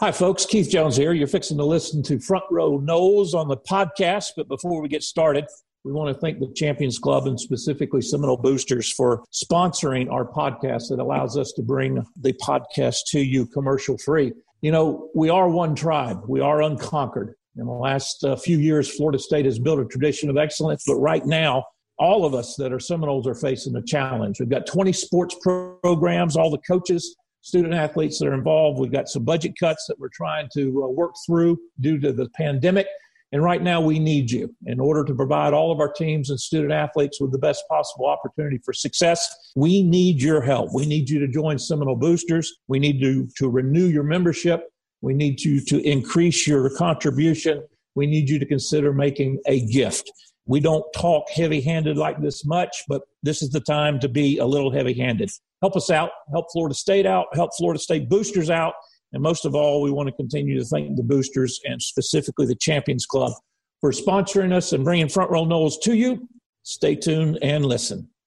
Hi, folks. Keith Jones here. You're fixing to listen to Front Row Noles on the podcast. But before we get started, we want to thank the Champions Club and specifically Seminole Boosters for sponsoring our podcast that allows us to bring the podcast to you commercial free. You know, we are one tribe, we are unconquered. In the last uh, few years, Florida State has built a tradition of excellence, but right now, all of us that are Seminoles are facing a challenge. We've got 20 sports programs, all the coaches student athletes that are involved. We've got some budget cuts that we're trying to uh, work through due to the pandemic. And right now, we need you in order to provide all of our teams and student athletes with the best possible opportunity for success. We need your help. We need you to join Seminole Boosters. We need to, to renew your membership. We need you to increase your contribution. We need you to consider making a gift. We don't talk heavy handed like this much, but this is the time to be a little heavy handed help us out, help Florida State out, help Florida State boosters out. And most of all, we want to continue to thank the boosters and specifically the Champions Club for sponsoring us and bringing Front Row Noles to you. Stay tuned and listen.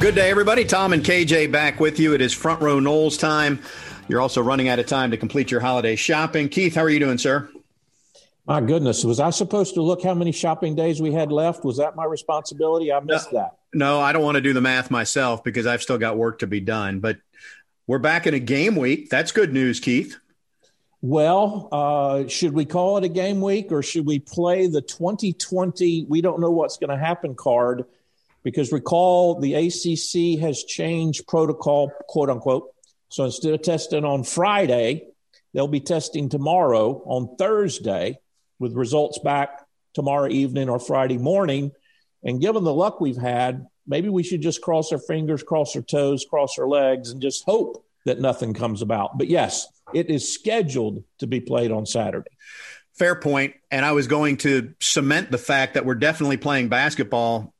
Good day, everybody. Tom and KJ back with you. It is Front Row Noles time. You're also running out of time to complete your holiday shopping. Keith, how are you doing, sir? My goodness, was I supposed to look how many shopping days we had left? Was that my responsibility? I missed no, that. No, I don't want to do the math myself because I've still got work to be done. But we're back in a game week. That's good news, Keith. Well, uh, should we call it a game week or should we play the 2020 we don't know what's going to happen card? Because recall, the ACC has changed protocol, quote unquote. So instead of testing on Friday, they'll be testing tomorrow on Thursday with results back tomorrow evening or Friday morning. And given the luck we've had, maybe we should just cross our fingers, cross our toes, cross our legs, and just hope that nothing comes about. But yes, it is scheduled to be played on Saturday. Fair point. And I was going to cement the fact that we're definitely playing basketball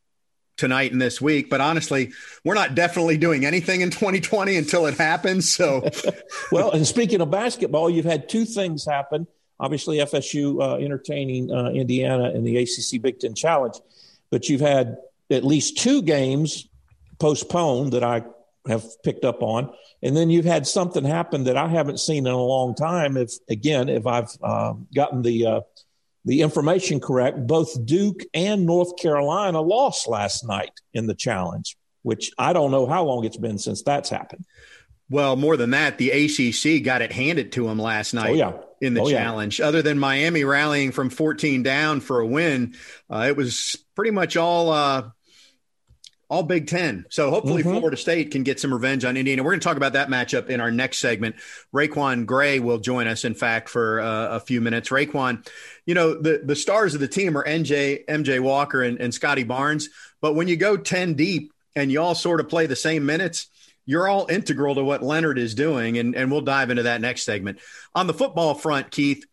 tonight and this week. But honestly, we're not definitely doing anything in 2020 until it happens. So, well, and speaking of basketball, you've had two things happen. Obviously, FSU uh, entertaining uh, Indiana in the ACC Big Ten Challenge, but you've had at least two games postponed that I have picked up on, and then you've had something happen that I haven't seen in a long time. If again, if I've uh, gotten the uh, the information correct, both Duke and North Carolina lost last night in the challenge, which I don't know how long it's been since that's happened. Well, more than that, the ACC got it handed to them last night oh, yeah. in the oh, challenge. Yeah. Other than Miami rallying from 14 down for a win, uh, it was pretty much all uh, all Big Ten. So hopefully mm-hmm. Florida State can get some revenge on Indiana. We're going to talk about that matchup in our next segment. RaiQuan Gray will join us, in fact, for uh, a few minutes. RaiQuan, you know, the, the stars of the team are NJ, MJ Walker and, and Scottie Barnes. But when you go 10 deep and you all sort of play the same minutes, you're all integral to what Leonard is doing. And, and we'll dive into that next segment. On the football front, Keith,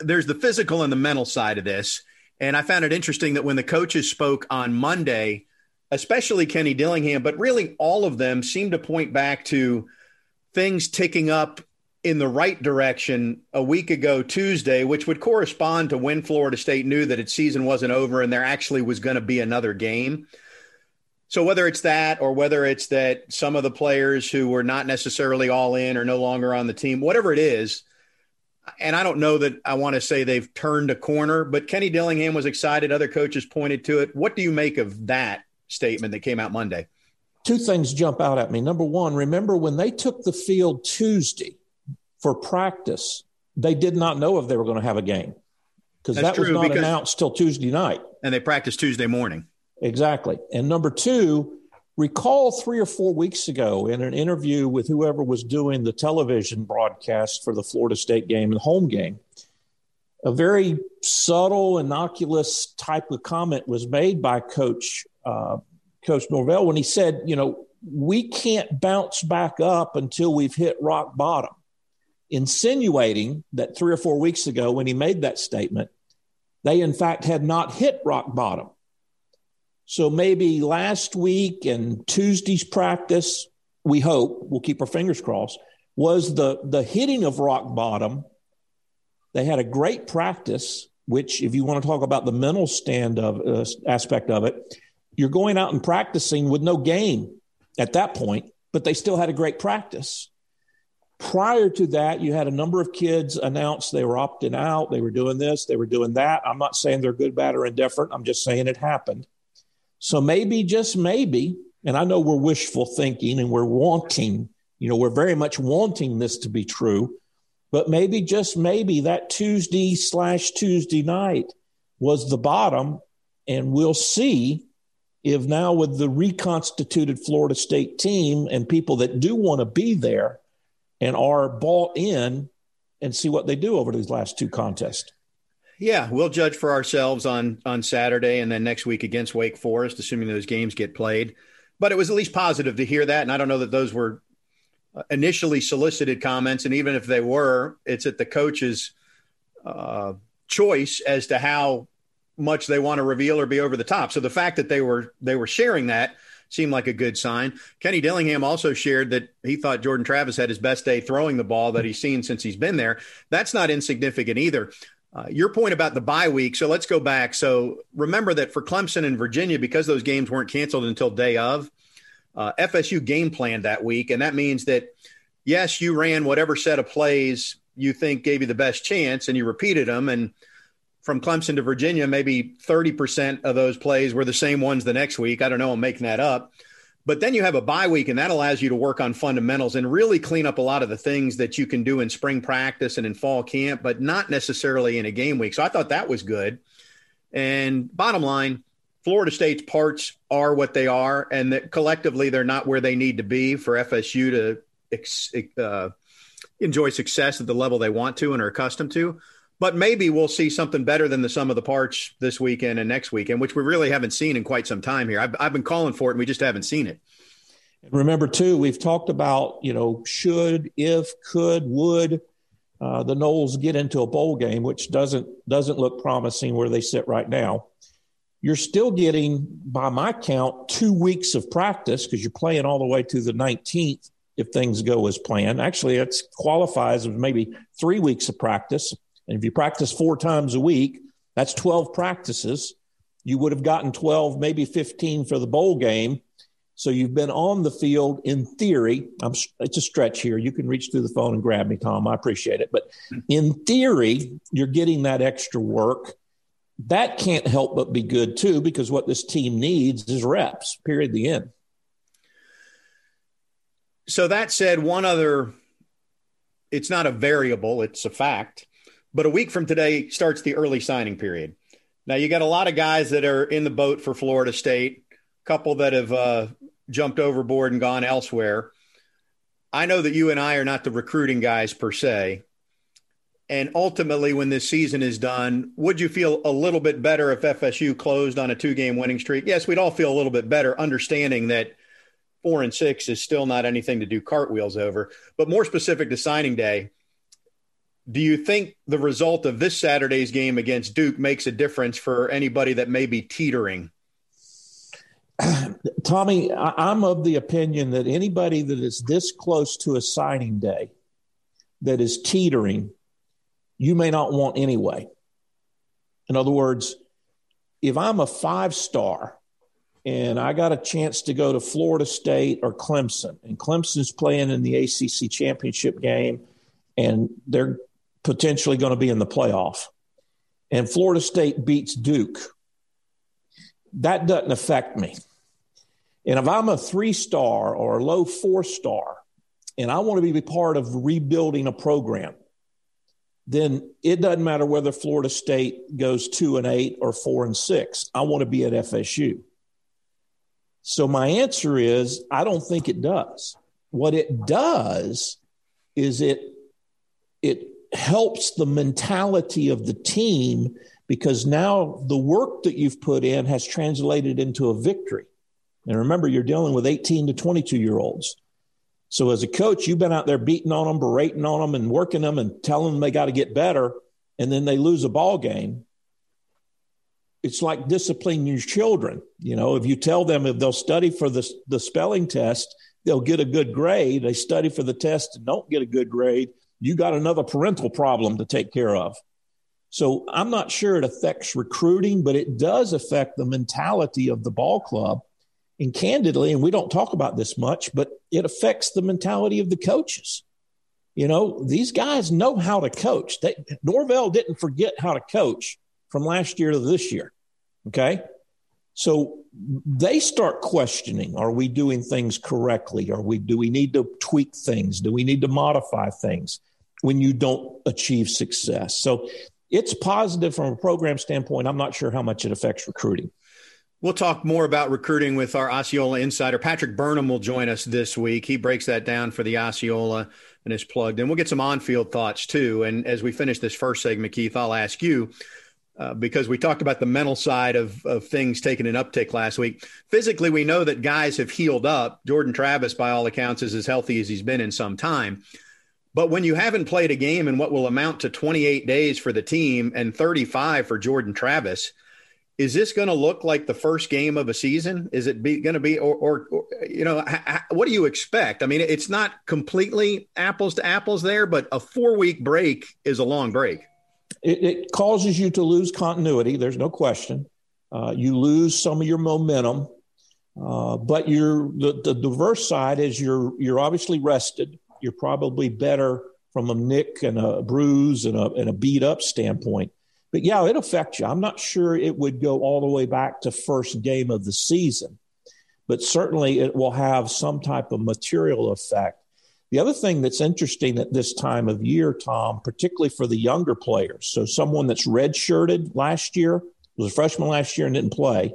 there's the physical and the mental side of this. And I found it interesting that when the coaches spoke on Monday, especially Kenny Dillingham, but really all of them seemed to point back to things ticking up in the right direction a week ago Tuesday, which would correspond to when Florida State knew that its season wasn't over and there actually was going to be another game. So whether it's that or whether it's that some of the players who were not necessarily all in or no longer on the team, whatever it is, and I don't know that I want to say they've turned a corner, but Kenny Dillingham was excited. Other coaches pointed to it. What do you make of that statement that came out Monday? Two things jump out at me. Number one, remember when they took the field Tuesday for practice, they did not know if they were going to have a game because that was not announced till Tuesday night. And they practiced Tuesday morning. Exactly. And number two, recall three or four weeks ago in an interview with whoever was doing the television broadcast for the Florida State game and home game, a very subtle, innocuous type of comment was made by Coach uh, Coach Norvell when he said, "You know, we can't bounce back up until we've hit rock bottom," insinuating that three or four weeks ago when he made that statement, They, in fact, had not hit rock bottom. So maybe last week and Tuesday's practice, we hope, we'll keep our fingers crossed, was the, the hitting of rock bottom. They had a great practice, which, if you want to talk about the mental stand of uh, aspect of it, you're going out and practicing with no game at that point, but they still had a great practice. Prior to that, you had a number of kids announce they were opting out, they were doing this, they were doing that. I'm not saying they're good, bad, or indifferent. I'm just saying it happened. So maybe, just maybe, and I know we're wishful thinking and we're wanting, you know, we're very much wanting this to be true, but maybe, just maybe, that Tuesday slash Tuesday night was the bottom, and we'll see if now with the reconstituted Florida State team and people that do want to be there and are bought in and see what they do over these last two contests. Yeah, we'll judge for ourselves on on Saturday and then next week against Wake Forest, assuming those games get played. But it was at least positive to hear that, and I don't know that those were uh, initially solicited comments, and even if they were, it's at the coach's uh, choice as to how much they want to reveal or be over the top. So the fact that they were they were sharing that seemed like a good sign. Kenny Dillingham also shared that he thought Jordan Travis had his best day throwing the ball that he's seen since he's been there. That's not insignificant either. Uh, your point about the bye week. So let's go back. So remember that for Clemson and Virginia, because those games weren't canceled until day of, uh, FSU game planned that week. And that means that, yes, you ran whatever set of plays you think gave you the best chance and you repeated them. And from Clemson to Virginia, maybe 30% of those plays were the same ones the next week. I don't know. I'm making that up. But then you have a bye week, and that allows you to work on fundamentals and really clean up a lot of the things that you can do in spring practice and in fall camp, but not necessarily in a game week. So I thought that was good. And bottom line, Florida State's parts are what they are, and that collectively they're not where they need to be for FSU to uh, enjoy success at the level they want to and are accustomed to but maybe we'll see something better than the sum of the parts this weekend and next weekend, which we really haven't seen in quite some time here. I've, I've been calling for it, and we just haven't seen it. And remember, too, we've talked about you know should, if, could, would uh, the Noles get into a bowl game, which doesn't doesn't look promising where they sit right now. You're still getting, by my count, two weeks of practice because you're playing all the way to the 19th if things go as planned. Actually, it qualifies as maybe three weeks of practice and if you practice four times a week, that's 12 practices. You would have gotten 12, maybe 15 for the bowl game. So you've been on the field in theory. I'm, it's a stretch here. You can reach through the phone and grab me, Tom. I appreciate it. But in theory, you're getting that extra work. That can't help but be good too, because what this team needs is reps, period, the end. So that said, one other, it's not a variable, it's a fact. But a week from today starts the early signing period. Now you got a lot of guys that are in the boat for Florida State, a couple that have uh, jumped overboard and gone elsewhere. I know that you and I are not the recruiting guys per se. And ultimately, when this season is done, would you feel a little bit better if FSU closed on a two game winning streak? Yes, we'd all feel a little bit better, understanding that four and six is still not anything to do cartwheels over. But more specific to signing day, do you think the result of this Saturday's game against Duke makes a difference for anybody that may be teetering? Tommy, I'm of the opinion that anybody that is this close to a signing day that is teetering, you may not want anyway. In other words, if I'm a five star and I got a chance to go to Florida State or Clemson, and Clemson's playing in the ACC championship game, and they're potentially going to be in the playoff, and Florida State beats Duke, that doesn't affect me. And if I'm a three star or a low four star, and I want to be part of rebuilding a program, then it doesn't matter whether Florida State goes two and eight or four and six. I want to be at FSU. So my answer is I don't think it does. What it does is it it helps the mentality of the team because now the work that you've put in has translated into a victory. And remember, you're dealing with 18 to 22 year olds. So as a coach, you've been out there beating on them, berating on them, and working them and telling them they got to get better. And then they lose a ball game. it's like disciplining your children. You know, if you tell them if they'll study for the, the spelling test, they'll get a good grade. They study for the test and don't get a good grade. You got another parental problem to take care of. So I'm not sure it affects recruiting, but it does affect the mentality of the ball club. And candidly, and we don't talk about this much, but it affects the mentality of the coaches. You know, these guys know how to coach. They, Norvell didn't forget how to coach from last year to this year. Okay. So they start questioning are we doing things correctly? Are we, do we need to tweak things? Do we need to modify things when you don't achieve success? So it's positive from a program standpoint. I'm not sure how much it affects recruiting. We'll talk more about recruiting with our Osceola insider. Patrick Burnham will join us this week. He breaks that down for the Osceola and is plugged in. We'll get some on field thoughts too. And as we finish this first segment, Keith, I'll ask you uh, because we talked about the mental side of, of things taking an uptick last week. Physically, we know that guys have healed up. Jordan Travis, by all accounts, is as healthy as he's been in some time. But when you haven't played a game in what will amount to 28 days for the team and 35 for Jordan Travis, is this going to look like the first game of a season? Is it going to be, or, or, or you know, what do you expect? I mean, it's not completely apples to apples there, but a four week break is a long break. It, it, causes you to lose continuity. There's no question. Uh, you lose some of your momentum, uh, but you're the, the diverse side is you're you're obviously rested you're probably better from a nick and a bruise and a, and a beat up standpoint. But yeah, it affects you. I'm not sure it would go all the way back to first game of the season, but certainly it will have some type of material effect. The other thing that's interesting at this time of year, Tom, particularly for the younger players, so someone that's redshirted last year, was a freshman last year and didn't play,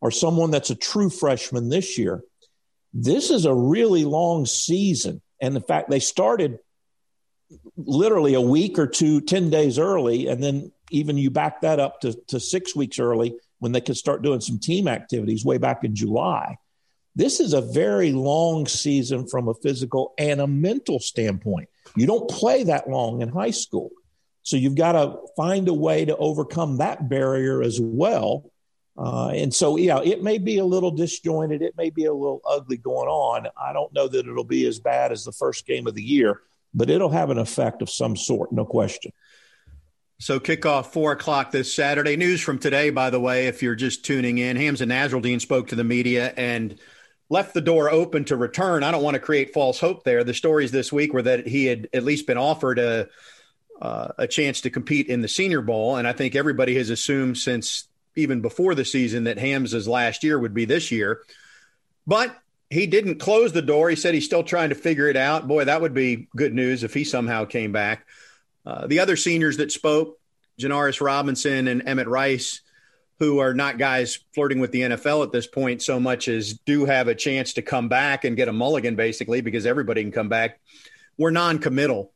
or someone that's a true freshman this year, this is a really long season and in fact they started literally a week or two, 10 days early, and then even you back that up to, to six weeks early when they could start doing some team activities way back in July. This is a very long season from a physical and a mental standpoint. You don't play that long in high school. So you've got to find a way to overcome that barrier as well uh, and so, yeah, it may be a little disjointed. It may be a little ugly going on. I don't know that it'll be as bad as the first game of the year, but it'll have an effect of some sort, no question. So, kickoff four o'clock this Saturday. News from today, by the way, if you're just tuning in, Hamsa Nasirildeen spoke to the media and left the door open to return. I don't want to create false hope there. The stories this week were that he had at least been offered a uh, a chance to compete in the Senior Bowl, and I think everybody has assumed since even before the season that Ham's last year would be this year. But he didn't close the door. He said he's still trying to figure it out. Boy, that would be good news if he somehow came back. Uh, the other seniors that spoke, Janarius Robinson and Emmett Rice, who are not guys flirting with the NFL at this point so much as do have a chance to come back and get a mulligan, basically, because everybody can come back, were non committal.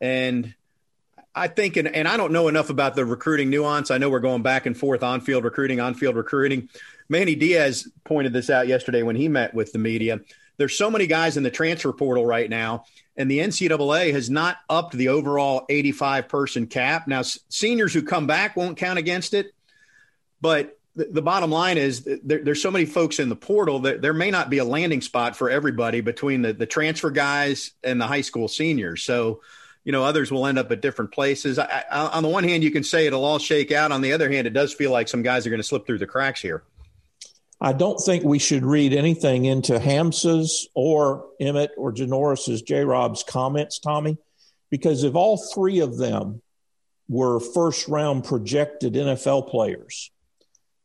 And I think, and, and I don't know enough about the recruiting nuance. I know we're going back and forth on field recruiting, on field recruiting. Manny Diaz pointed this out yesterday when he met with the media. There's so many guys in the transfer portal right now, and the NCAA has not upped the overall 85 person cap. Now, seniors who come back won't count against it, but the, bottom line is there, there's so many folks in the portal that there may not be a landing spot for everybody between the, the transfer guys and the high school seniors. So, you know, others will end up at different places. I, I, on the one hand, you can say it'll all shake out. On the other hand, it does feel like some guys are going to slip through the cracks here. I don't think we should read anything into Hamsa's or Emmett or Janarius's J Rob's comments, Tommy, because if all three of them were first round projected NFL players,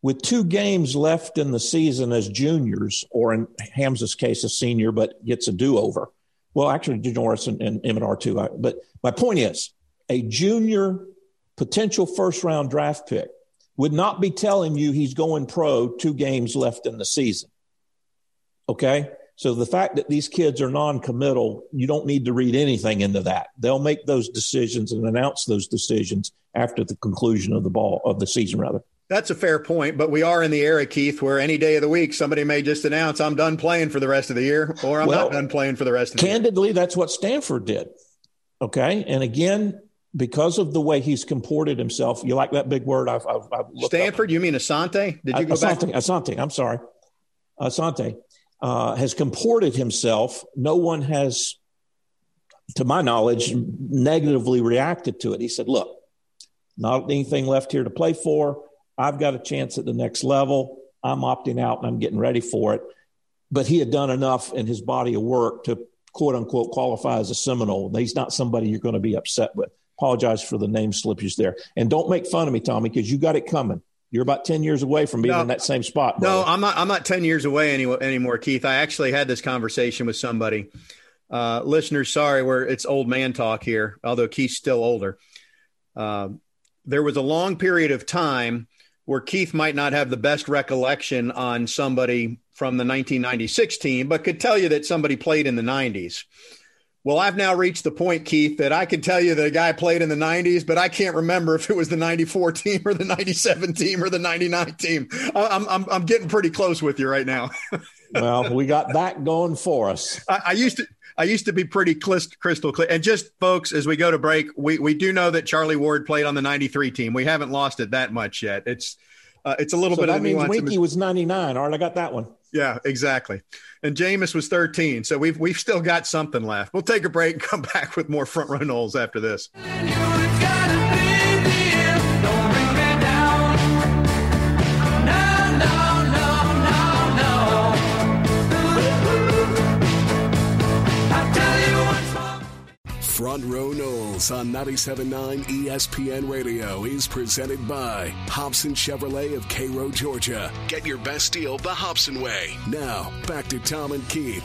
with two games left in the season as juniors, or in Hamsa's case, a senior, but gets a do over, well, actually, Janarius and, and are too. But my point is, a junior potential first round draft pick would not be telling you he's going pro two games left in the season. Okay. So the fact that these kids are non committal, you don't need to read anything into that. They'll make those decisions and announce those decisions after the conclusion of the ball of the season, rather. That's a fair point, but we are in the era, Keith, where any day of the week somebody may just announce I'm done playing for the rest of the year, or I'm well, not done playing for the rest of the candidly, year. Candidly, that's what Stanford did. Okay, and again, because of the way he's comported himself. You like that big word? I've, I've, I've Stanford. You mean Asante? Did you go Asante, back? Asante. I'm sorry. Asante uh, has comported himself. No one has, to my knowledge, negatively reacted to it. He said, "Look, not anything left here to play for. I've got a chance at the next level. I'm opting out and I'm getting ready for it." But he had done enough in his body of work to quote unquote qualify as a Seminole. He's not somebody you're going to be upset with. Apologize for the name slippage there. And don't make fun of me, Tommy, because you got it coming. You're about 10 years away from being no, in that same spot. Brother. No, I'm not, I'm not 10 years away any, anymore, Keith. I actually had this conversation with somebody. Uh, listeners, sorry, where it's old man talk here, although Keith's still older. Uh, there was a long period of time where Keith might not have the best recollection on somebody from the 1996 team, but could tell you that somebody played in the 90s. Well, I've now reached the point, Keith, that I can tell you the guy played in the 90s, but I can't remember if it was the 94 team or the 97 team or the 99 team. I'm, I'm, I'm getting pretty close with you right now. well, we got that going for us. I, I used to. I used to be pretty crystal clear. And just folks, as we go to break, we, we do know that Charlie Ward played on the 93 team. We haven't lost it that much yet. It's, uh, it's a little so bit that of means Winky was 99. All right. I got that one. Yeah, exactly. And Jameis was 13. So we've we've still got something left. We'll take a break and come back with more front row Noles after this. Front Row Noles on 97.9 ESPN Radio is presented by Hobson Chevrolet of Cairo, Georgia. Get your best deal the Hobson way. Now, back to Tom and Keith.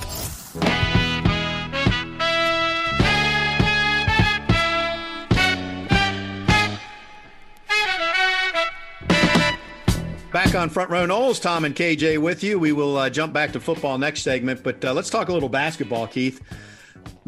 Back on Front Row Noles, Tom and KJ with you. We will uh, jump back to football next segment, but uh, let's talk a little basketball, Keith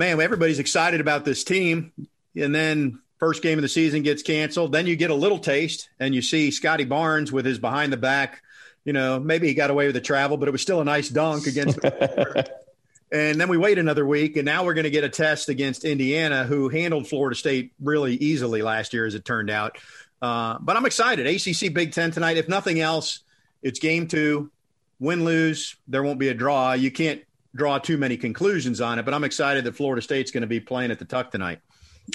man, everybody's excited about this team. And then first game of the season gets canceled. Then you get a little taste and you see Scottie Barnes with his behind the back. You know, maybe he got away with the travel, but it was still a nice dunk against. and then we wait another week, and now we're going to get a test against Indiana, who handled Florida State really easily last year, as it turned out. Uh, but I'm excited. ACC Big Ten tonight. If nothing else, it's game two. Win lose, there won't be a draw. You can't draw too many conclusions on it, but I'm excited that Florida State's going to be playing at the Tuck tonight.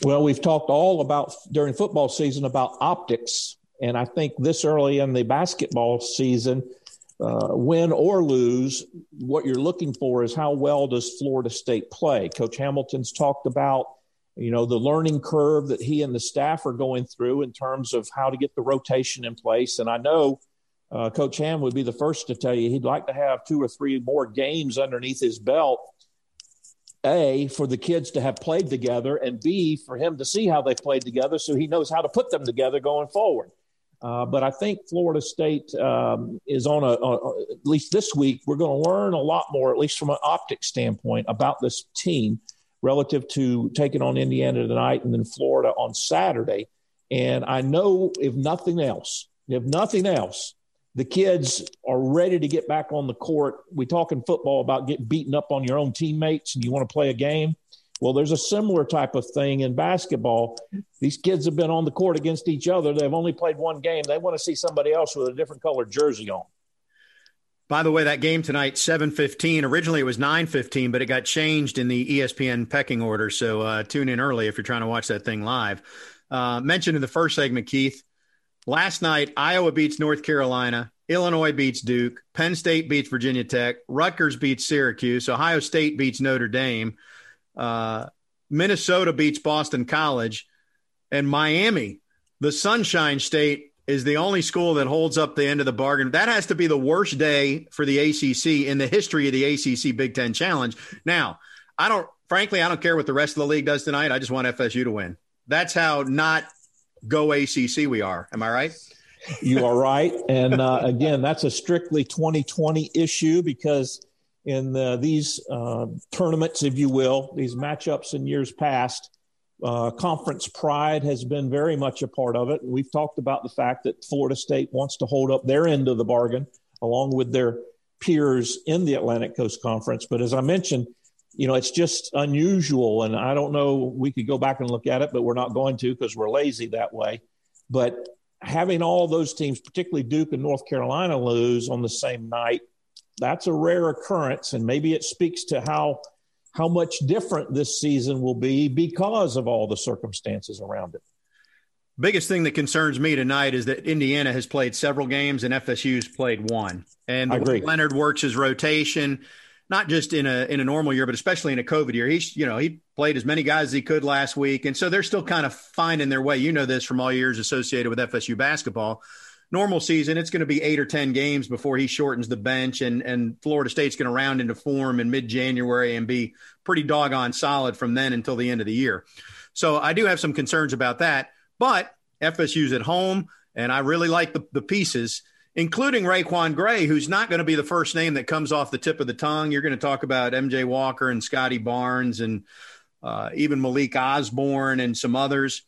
Well, we've talked all about during football season about optics, and I think this early in the basketball season, uh, win or lose, what you're looking for is how well does Florida State play. Coach Hamilton's talked about, you know, the learning curve that he and the staff are going through in terms of how to get the rotation in place, and I know uh, Coach Ham would be the first to tell you he'd like to have two or three more games underneath his belt. A, for the kids to have played together, and B, for him to see how they played together so he knows how to put them together going forward. Uh, but I think Florida State um, is on a, a, at least this week, we're going to learn a lot more, at least from an optic standpoint, about this team relative to taking on Indiana tonight and then Florida on Saturday. And I know, if nothing else, if nothing else, the kids are ready to get back on the court. We talk in football about getting beaten up on your own teammates and you want to play a game. Well, there's a similar type of thing in basketball. These kids have been on the court against each other. They've only played one game. They want to see somebody else with a different colored jersey on. By the way, that game tonight, 7:15. Originally it was 9:15, but it got changed in the ESPN pecking order. So uh, tune in early if you're trying to watch that thing live. Uh, mentioned in the first segment, Keith, Last night, Iowa beats North Carolina. Illinois beats Duke. Penn State beats Virginia Tech. Rutgers beats Syracuse. Ohio State beats Notre Dame. Uh, Minnesota beats Boston College. And Miami, the Sunshine State, is the only school that holds up the end of the bargain. That has to be the worst day for the ACC in the history of the ACC Big Ten Challenge. Now, I don't, frankly, I don't care what the rest of the league does tonight. I just want FSU to win. That's how not go ACC we are. Am I right? you are right. And uh, again, that's a strictly 2020 issue because in the, these uh, tournaments, if you will, these matchups in years past, uh, conference pride has been very much a part of it. We've talked about the fact that Florida State wants to hold up their end of the bargain along with their peers in the Atlantic Coast Conference. But as I mentioned, you know, it's just unusual. And I don't know, we could go back and look at it, but we're not going to because we're lazy that way. But having all those teams, particularly Duke and North Carolina, lose on the same night, that's a rare occurrence. And maybe it speaks to how how much different this season will be because of all the circumstances around it. Biggest thing that concerns me tonight is that Indiana has played several games and FSU's played one. And Leonard works his rotation not just in a in a normal year, but especially in a COVID year. He's you know he played as many guys as he could last week, and so they're still kind of finding their way. You know this from all years associated with FSU basketball. Normal season, it's going to be eight or ten games before he shortens the bench, and and Florida State's going to round into form in mid January and be pretty doggone solid from then until the end of the year. So I do have some concerns about that, but FSU's at home, and I really like the, the pieces including RaiQuan Gray, who's not going to be the first name that comes off the tip of the tongue. You're going to talk about MJ Walker and Scottie Barnes and uh, even Malik Osborne and some others.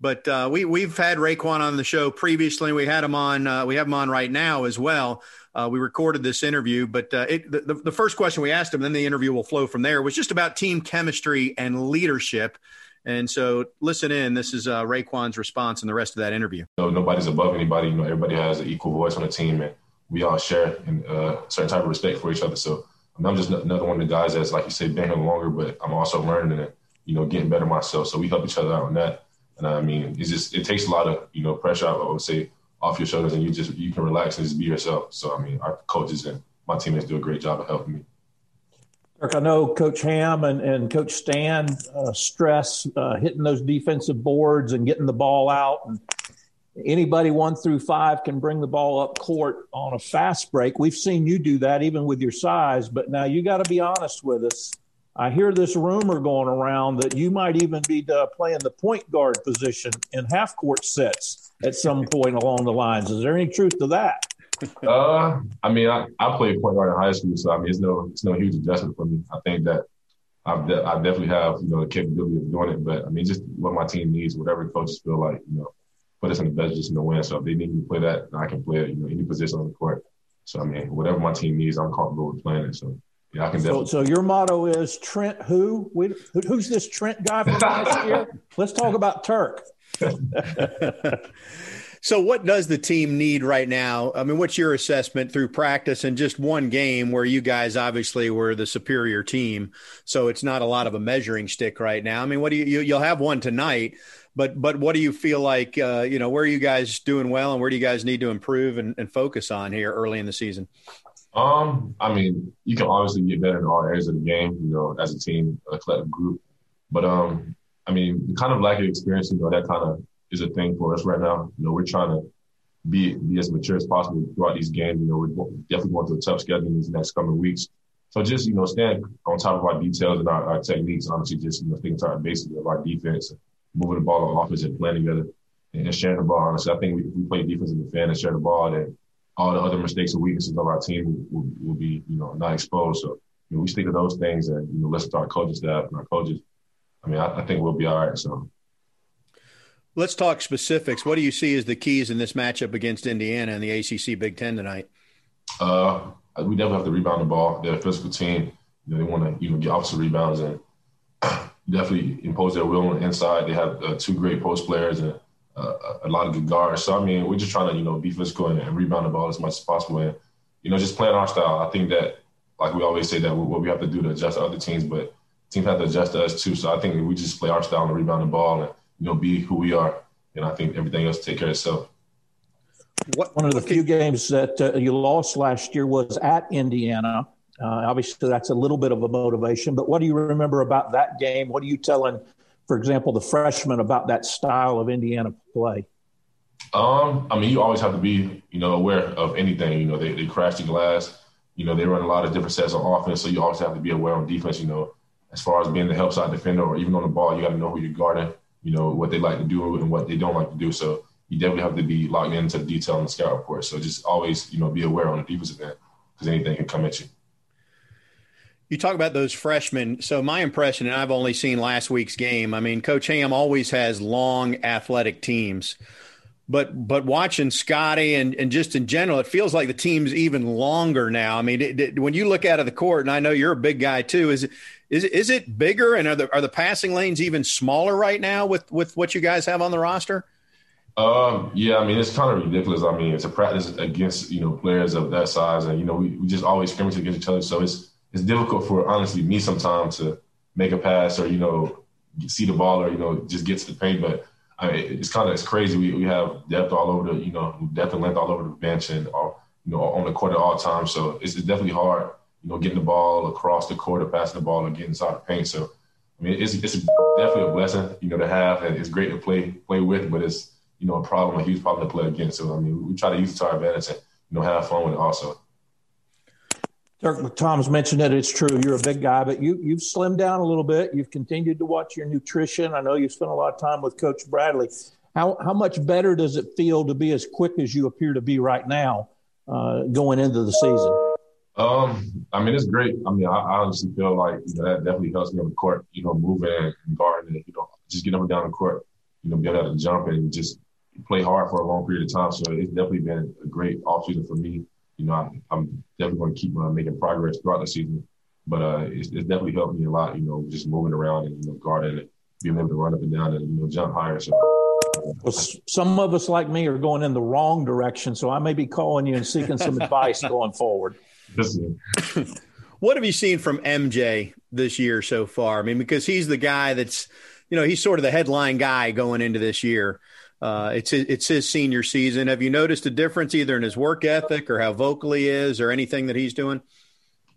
But uh, we we've had RaiQuan on the show previously. We had him on. Uh, we have him on right now as well. Uh, we recorded this interview, but uh, it, the, the first question we asked him, then the interview will flow from there, was just about team chemistry and leadership. And so, listen in. This is uh, RaiQuan's response in the rest of that interview. No, nobody's above anybody. You know, everybody has an equal voice on the team, and we all share a uh, certain type of respect for each other. So I am just another one of the guys that's, like you say, been here longer, but I'm also learning and you know getting better myself. So we help each other out on that. And I mean, it's just it takes a lot of you know pressure. I would say off your shoulders, and you just you can relax and just be yourself. So I mean, our coaches and my teammates do a great job of helping me. I know Coach Ham and, and Coach Stan uh, stress uh, hitting those defensive boards and getting the ball out. And anybody one through five can bring the ball up court on a fast break. We've seen you do that even with your size, but now you got to be honest with us. I hear this rumor going around that you might even be uh, playing the point guard position in half court sets at some point along the lines. Is there any truth to that? Uh, I mean, I, I played point guard in high school, so I mean, it's no it's no huge adjustment for me. I think that I've de- I definitely have you know the capability of doing it, but I mean, just what my team needs, whatever coaches feel like, you know, put us in the best position to win. So if they need me to play that, I can play it, you know, any position on the court. So I mean, whatever my team needs, I'm comfortable with playing it. So yeah, I can definitely. So, so your motto is Trent who? We, who's this Trent guy from last year? Let's talk about Turk. So, what does the team need right now? I mean, what's your assessment through practice and just one game where you guys obviously were the superior team? So, it's not a lot of a measuring stick right now. I mean, what do you, you will have one tonight, but but what do you feel like? Uh, you know, where are you guys doing well, and where do you guys need to improve and, and focus on here early in the season? Um, I mean, you can obviously get better in all areas of the game, you know, as a team, a collective group. But um, I mean, kind of lack of experience, you know, that kind of is a thing for us right now. You know, we're trying to be be as mature as possible throughout these games. You know, we're definitely going through a tough schedule in these next coming weeks. So just, you know, stand on top of our details and our, our techniques, honestly, just, you know, thinking to our of our defense, moving the ball on offense and playing together and sharing the ball. Honestly, I think we, if we play defense and defend and share the ball, then all the other mistakes and weaknesses of our team will, will, will be, you know, not exposed. So, you know, we stick to those things and, you know, listen to our coaching staff and our coaches. I mean, I, I think we'll be all right. So, Let's talk specifics. What do you see as the keys in this matchup against Indiana and the ACC Big Ten tonight? Uh, we definitely have to rebound the ball. They're a physical team. You know, they want to know get offensive rebounds and definitely impose their will on the inside. They have uh, two great post players and uh, a lot of good guards. So I mean, we're just trying to you know be physical and, and, rebound the ball as much as possible and you know just playing our style. I think that like we always say that what we have to do to adjust to other teams, but teams have to adjust to us too. So I think we just play our style and rebound the ball and you know, be who we are. And I think everything else take care of itself. What, One of the few games that uh, you lost last year was at Indiana. Uh, obviously, that's a little bit of a motivation. But what do you remember about that game? What are you telling, for example, the freshmen about that style of Indiana play? Um, I mean, you always have to be, you know, aware of anything. You know, they, they crash the glass. You know, they run a lot of different sets on offense, so you always have to be aware on defense. You know, as far as being the help side defender or even on the ball, you got to know who you're guarding you know, what they like to do and what they don't like to do. So you definitely have to be locked into the detail on the scout report. So just always, you know, be aware on the defensive end because anything can come at you. You talk about those freshmen. So my impression, and I've only seen last week's game. I mean, Coach Ham always has long athletic teams, but but watching Scottie and and just in general, it feels like the team's even longer now. I mean, it, it, when you look out of the court, and I know you're a big guy too, is Is is it bigger, and are the are the passing lanes even smaller right now with with what you guys have on the roster? Um, yeah, I mean it's kind of ridiculous. I mean it's a practice against you know players of that size, and you know we, we just always scrimmage against each other, so it's it's difficult for honestly me sometimes to make a pass or you know see the ball or you know just get to the paint, but. I mean, it's kind of it's crazy. We, we have depth all over the you know depth and length all over the bench and all, you know on the court at all times. So it's, it's definitely hard you know, getting the ball across the court or passing the ball or getting inside the paint. So, I mean, it's, it's definitely a blessing, you know, to have, and it's great to play play with, but it's, you know, a problem, a huge problem to play against. So, I mean, we try to use it to our advantage and, you know, have fun with it also. Turk Tom's mentioned it. It's true. You're a big guy, but you you've slimmed down a little bit. You've continued to watch your nutrition. I know you spent a lot of time with Coach Bradley. How how much better does it feel to be as quick as you appear to be right now, uh, going into the season? Um, I mean, it's great. I mean, I, I honestly feel like you know, that definitely helps me on the court. You know, moving and guarding, and, you know, just get up and down the court. You know, be able to jump and just play hard for a long period of time. So it's definitely been a great offseason for me. You know, I, am definitely going to keep uh, making progress throughout the season, but uh, it's, it's, definitely helped me a lot. You know, just moving around and you know, guarding and being able to run up and down and you know jump higher. So. Well, some of us like me are going in the wrong direction, so I may be calling you and seeking some advice going forward. What have you seen from MJ this year so far? I mean, because he's the guy that's, you know, he's sort of the headline guy going into this year. Uh, it's it's his senior season. Have you noticed a difference either in his work ethic or how vocal he is or anything that he's doing?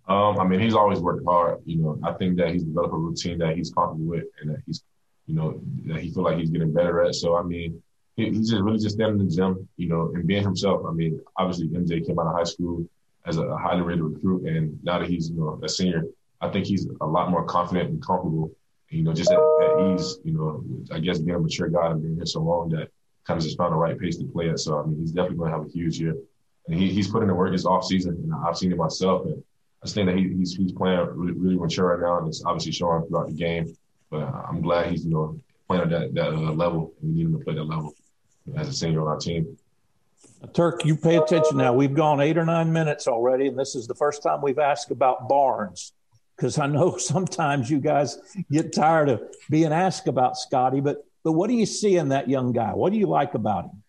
Um, I mean, he's always worked hard. You know, I think that he's developed a routine that he's comfortable with and that he's, you know, that he feel like he's getting better at. So, I mean, he, he's just really just standing in the gym, you know, and being himself. I mean, obviously MJ came out of high school as a highly rated recruit. And now that he's, you know, a senior, I think he's a lot more confident and comfortable, you know, just at, at ease, you know, I guess being a mature guy and being here so long that kind of just found the right pace to play at. So, I mean, he's definitely going to have a huge year. And he, he's putting in the work this offseason, and I've seen it myself. And I just think that he, he's, he's playing really, really mature right now, and it's obviously showing throughout the game. But I'm glad he's, you know, playing at that, that uh, level, and we need him to play that level as a senior on our team. Turk, you pay attention now. We've gone eight or nine minutes already, and this is the first time we've asked about Barnes because I know sometimes you guys get tired of being asked about Scottie. But but what do you see in that young guy? What do you like about him?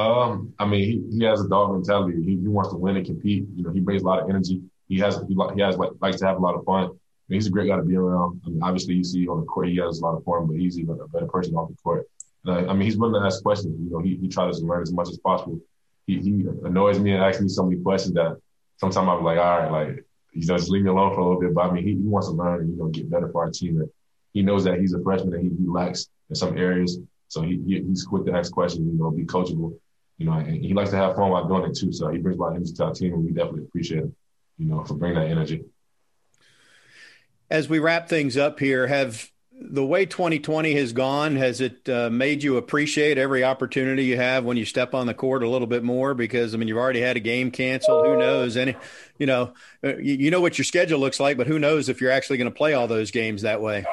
Um, I mean, he, he has a dog mentality. He, he, wants to win and compete. You know, he brings a lot of energy. He has he, he has like likes to have a lot of fun. I mean, he's a great guy to be around. I mean, obviously, you see on the court he has a lot of fun, but he's even a better person off the court. I mean, he's willing to ask questions. You know, he, he tries to learn as much as possible he, he annoys me and asks me so many questions that sometimes I'm like, all right, like, you know, just leave me alone for a little bit. But I mean, he, he wants to learn and, you know, get better for our team. And he knows that he's a freshman and he, he lacks in some areas. So he, he, he's quick to ask questions, you know, be coachable, you know, and he likes to have fun while doing it too. So he brings a lot of energy to our team and we definitely appreciate him, you know, for bringing that energy. As we wrap things up here, have the way 2020 has gone, has it uh, made you appreciate every opportunity you have when you step on the court a little bit more? Because I mean, you've already had a game canceled. Who knows? Any, you know, uh, you, you know what your schedule looks like, but who knows if you're actually going to play all those games that way?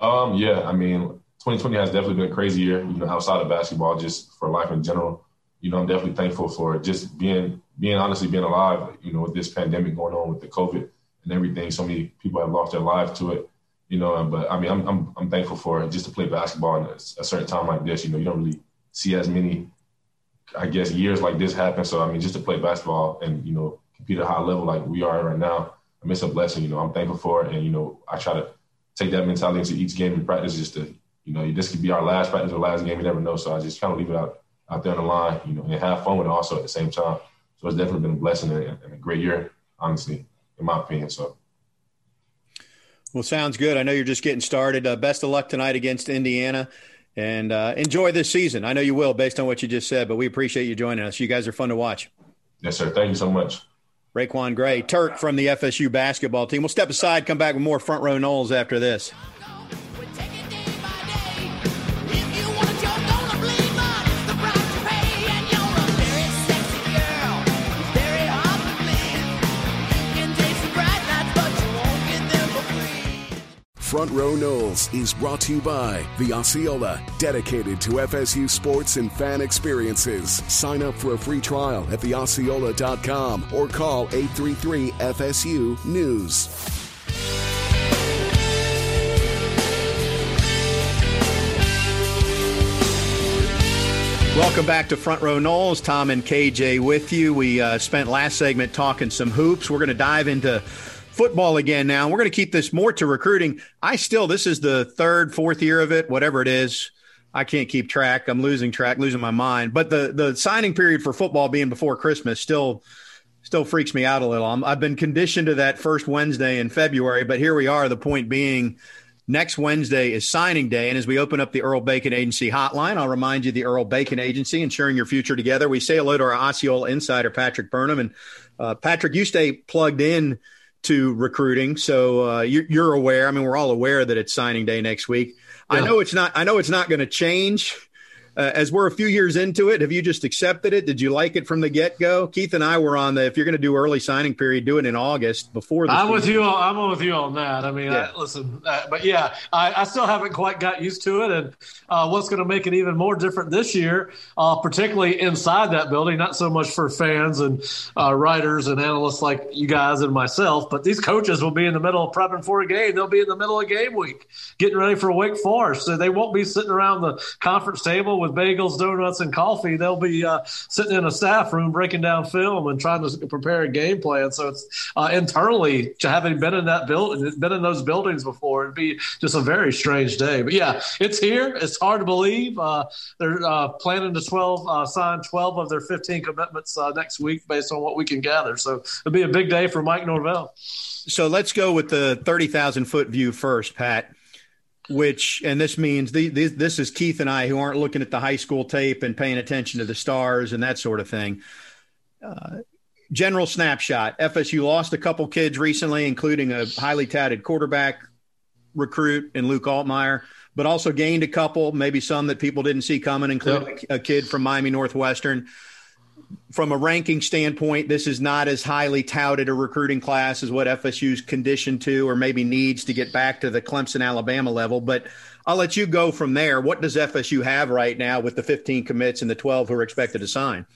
Um, yeah, I mean, 2020 has definitely been a crazy year. You know, outside of basketball, just for life in general. You know, I'm definitely thankful for just being, being honestly being alive. You know, with this pandemic going on with the COVID and everything, so many people have lost their lives to it you know. But I mean, I'm I'm I'm thankful for it just to play basketball in a, certain time like this. You know, you don't really see as many, I guess, years like this happen. So I mean, just to play basketball and you know compete at a high level like we are right now, I it's a blessing. You know, I'm thankful for it, and you know, I try to take that mentality into each game in practice, just to you know, this could be our last practice or last game. You never know, so I just kind of leave it out out there on the line, you know, and have fun with it also at the same time. So it's definitely been a blessing and, and a great year, honestly, in my opinion. So. Well, sounds good. I know you're just getting started. Uh, best of luck tonight against Indiana and uh, enjoy this season. I know you will based on what you just said, but we appreciate you joining us. You guys are fun to watch. Yes, sir. Thank you so much. RaiQuan Gray, Turk from the FSU basketball team. We'll step aside, come back with more front row Noles after this. Front Row Noles is brought to you by The Osceola, dedicated to FSU sports and fan experiences. Sign up for a free trial at theosceola.com or call 833 FSU News. Welcome back to Front Row Noles. Tom and KJ with you. We uh, spent last segment talking some hoops. We're going to dive into football again now. We're going to keep this more to recruiting. I still, this is the third, fourth year of it, whatever it is. I can't keep track. I'm losing track, losing my mind. But the the signing period for football being before Christmas still still freaks me out a little. i have been conditioned to that first Wednesday in February, but here we are. The point being, Next Wednesday is signing day. And as we open up the Earl Bacon Agency hotline, I'll remind you the Earl Bacon Agency, ensuring your future together. We say hello to our Osceola insider, Patrick Burnham. And uh, Patrick, you stay plugged in to recruiting. So uh, you're, you're, aware. I mean, we're all aware that it's signing day next week. Yeah. I know it's not, I know it's not going to change uh, as we're a few years into it, have you just accepted it? Did you like it from the get go? Keith and I were on the if you're going to do early signing period, do it in August before. The I'm season. with you. On, I'm with you on that. I mean, yeah. I, listen, uh, but yeah, I, I, still haven't quite got used to it, and uh, what's going to make it even more different this year, uh, particularly inside that building, not so much for fans and uh, writers and analysts like you guys and myself, but these coaches will be in the middle of prepping for a game. They'll be in the middle of game week, getting ready for a Wake Forest, so they won't be sitting around the conference table with bagels, donuts, and coffee. They'll be uh, sitting in a staff room breaking down film and trying to prepare a game plan. So it's uh, internally, having been in that building, been in those buildings before, it'd be just a very strange day. But yeah, it's here. It's hard to believe. Uh, they're uh, planning to 12 uh, sign 12 of their 15 commitments uh, next week based on what we can gather. So it'll be a big day for Mike Norvell. So let's go with the 30,000 foot view first, Pat which and this means the, the, this is Keith and I who aren't looking at the high school tape and paying attention to the stars and that sort of thing. Uh, general snapshot: FSU lost a couple kids recently, including a highly touted quarterback recruit in Luke Altmyer, but also gained a couple, maybe some that people didn't see coming, including yep. a kid from Miami Northwestern from a ranking standpoint, this is not as highly touted a recruiting class as what FSU's conditioned to or maybe needs to get back to the Clemson, Alabama level. But I'll let you go from there. What does FSU have right now with the 15 commits and the 12 who are expected to sign?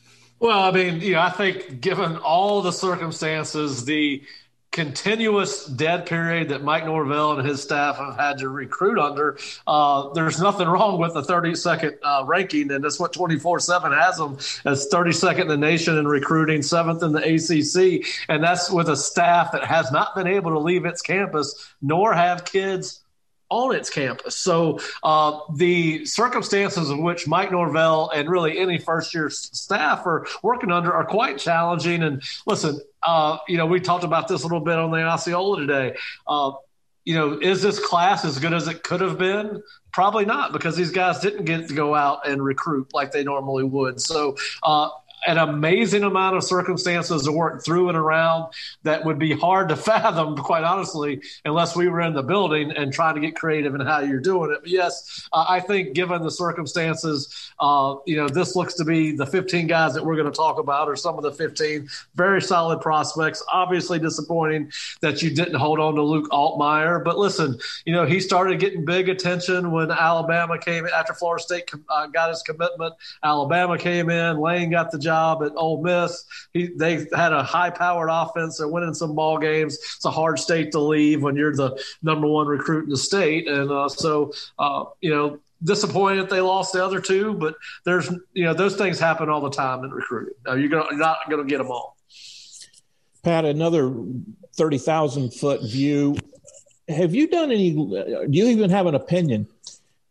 Well, I mean, you know, I think given all the circumstances, the continuous dead period that Mike Norvell and his staff have had to recruit under, uh, there's nothing wrong with the 32nd uh, ranking, and that's what 24/7 has them as 32nd in the nation in recruiting, seventh in the ACC, and that's with a staff that has not been able to leave its campus nor have kids on its campus. So uh, the circumstances in which Mike Norvell and really any first year staff are working under are quite challenging. And listen, uh, you know, we talked about this a little bit on the Osceola today. Uh, you know, is this class as good as it could have been? Probably not, because these guys didn't get to go out and recruit like they normally would. So, uh, an amazing amount of circumstances to work through and around that would be hard to fathom, quite honestly, unless we were in the building and trying to get creative in how you're doing it. But yes, uh, I think given the circumstances, uh, you know, this looks to be the 15 guys that we're going to talk about, or some of the 15 very solid prospects. Obviously, disappointing that you didn't hold on to Luke Altmyer, but listen, you know, he started getting big attention when Alabama came after Florida State uh, got his commitment. Alabama came in, Lane got the job at Ole Miss. He, they had a high-powered offense. They're winning some ball games. It's a hard state to leave when you're the number one recruit in the state, and uh, so uh, you know disappointed they lost the other two, but there's you know those things happen all the time in recruiting. You're, gonna, you're not going to get them all. Pat, another thirty thousand foot view. Have you done any? Do you even have an opinion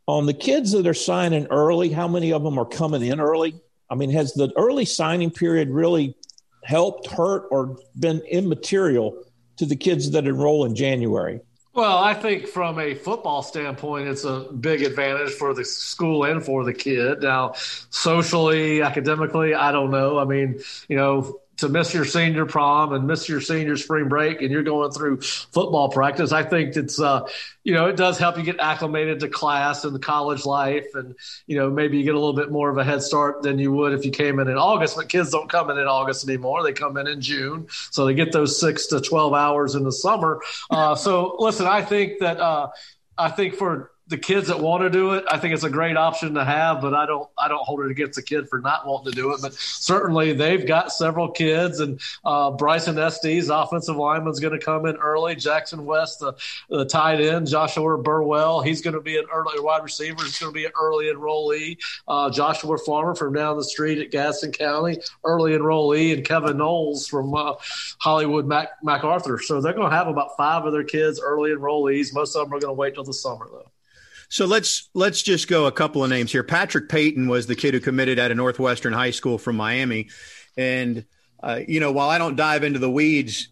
on the kids that are signing early? How many of them are coming in early? I mean, has the early signing period really helped, hurt, or been immaterial to the kids that enroll in January? Well, I think from a football standpoint, it's a big advantage for the school and for the kid. Now, socially, academically, I don't know. I mean, you know, to miss your senior prom and miss your senior spring break and you're going through football practice i think it's uh, you know it does help you get acclimated to class and the college life and you know maybe you get a little bit more of a head start than you would if you came in in august but kids don't come in in august anymore. They come in in june. So they get those six to 12 hours in the summer. Uh, so listen i think that uh, i think for the kids that want to do it, I think it's a great option to have, but I don't I don't hold it against the kid for not wanting to do it. But certainly they've got several kids, and uh, Bryson Estes, offensive lineman, is going to come in early. Jackson West, the, the tight end, Joshua Burwell, he's going to be an early wide receiver. He's going to be an early enrollee. Uh, Joshua Farmer from down the street at Gadsden County, early enrollee, and Kevin Knowles from uh, Hollywood Mac- MacArthur. So they're going to have about five of their kids early enrollees. Most of them are going to wait till the summer though. So let's let's just go a couple of names here. Patrick Payton was the kid who committed at a Northwestern high school from Miami, and uh, you know while I don't dive into the weeds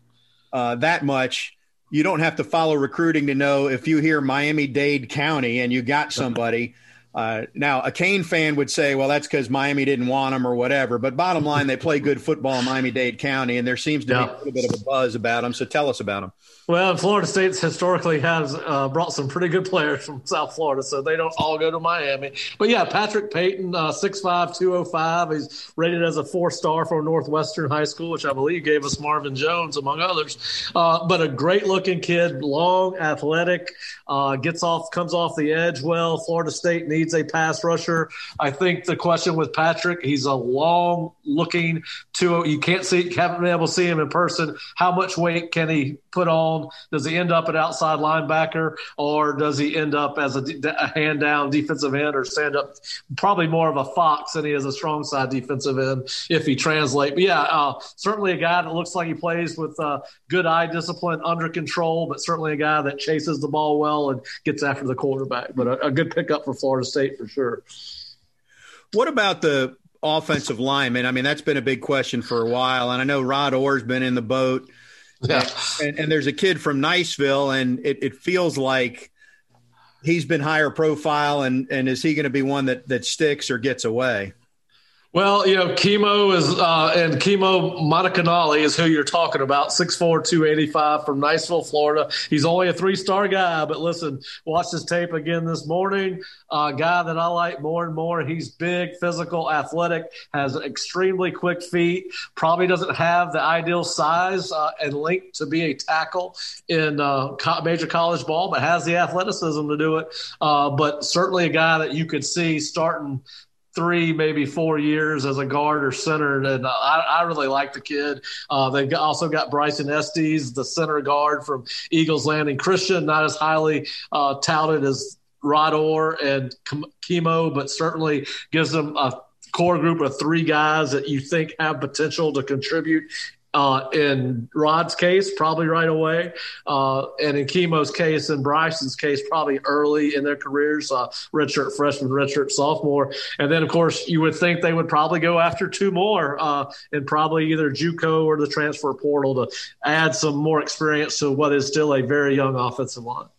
uh, that much, you don't have to follow recruiting to know if you hear Miami Dade County and you got somebody. Uh, now, a Cane fan would say, well, that's because Miami didn't want them or whatever. But bottom line, they play good football in Miami Dade County, and there seems to yeah. be a little bit of a buzz about them. So tell us about them. Well, Florida State historically has uh, brought some pretty good players from South Florida, so they don't all go to Miami. But yeah, Patrick Payton, uh, 6'5", 205. He's rated as a four-star from Northwestern High School, which I believe gave us Marvin Jones, among others. Uh, but a great-looking kid, long, athletic, uh, gets off, comes off the edge well. Florida State needs a pass rusher. I think the question with Patrick, he's a long-looking two. You can't see, haven't been able to see him in person. How much weight can he put on? Does he end up an outside linebacker, or does he end up as a, a hand down defensive end, or stand up? Probably more of a fox than he is a strong side defensive end if he translates. But yeah, uh, certainly a guy that looks like he plays with uh, good eye discipline, under control, but certainly a guy that chases the ball well and gets after the quarterback. But a, a good pickup for Florida State for sure. What about the offensive lineman? I mean, that's been a big question for a while, and I know Rod Orr's been in the boat. Yeah. And, and, there's a kid from Niceville, and it, it feels like he's been higher profile. And, and is he going to be one that, that sticks or gets away? Well, you know, Kimo is, uh, and Kimo Makaneole is who you're talking about, 6'4", 285 from Niceville, Florida. He's only a three-star guy, but listen, watch his tape again this morning. A uh, guy that I like more and more. He's big, physical, athletic, has extremely quick feet, probably doesn't have the ideal size uh, and length to be a tackle in uh, major college ball, but has the athleticism to do it. Uh, but certainly a guy that you could see starting – three, maybe four years as a guard or center, and I, I really like the kid. Uh, they've also got Bryson Estes, the center guard from Eagles Landing Christian, not as highly uh, touted as Rod Orr and Kimo, but certainly gives them a core group of three guys that you think have potential to contribute uh, in Rod's case, probably right away, uh, and in Kimo's case and Bryson's case, probably early in their careers, uh, redshirt freshman, redshirt sophomore, and then of course you would think they would probably go after two more, uh, and probably either JUCO or the transfer portal to add some more experience to what is still a very young offensive line.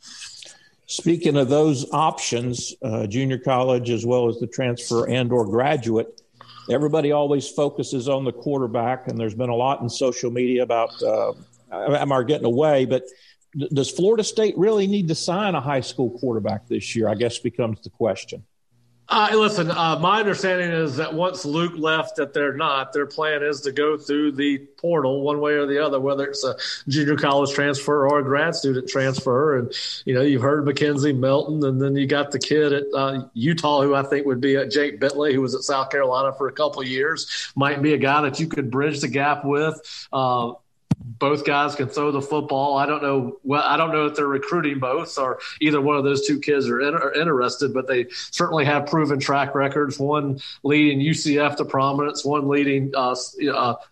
Speaking of those options, uh, junior college as well as the transfer and or graduate everybody always focuses on the quarterback, and there's been a lot in social media about uh, am I getting away? But does Florida State really need to sign a high school quarterback this year? I guess becomes the question. Uh, listen, uh, my understanding is that once Luke left, that they're not. Their plan is to go through the portal one way or the other, whether it's a junior college transfer or a grad student transfer. And you know, you've heard McKenzie Milton, and then you got the kid at uh, Utah, who I think would be at Jake Bentley, who was at South Carolina for a couple years, might be a guy that you could bridge the gap with. Both guys can throw the football. I don't know. Well, I don't know if they're recruiting both or either one of those two kids are, in, are, interested, but they certainly have proven track records. One leading UCF to prominence, one leading uh,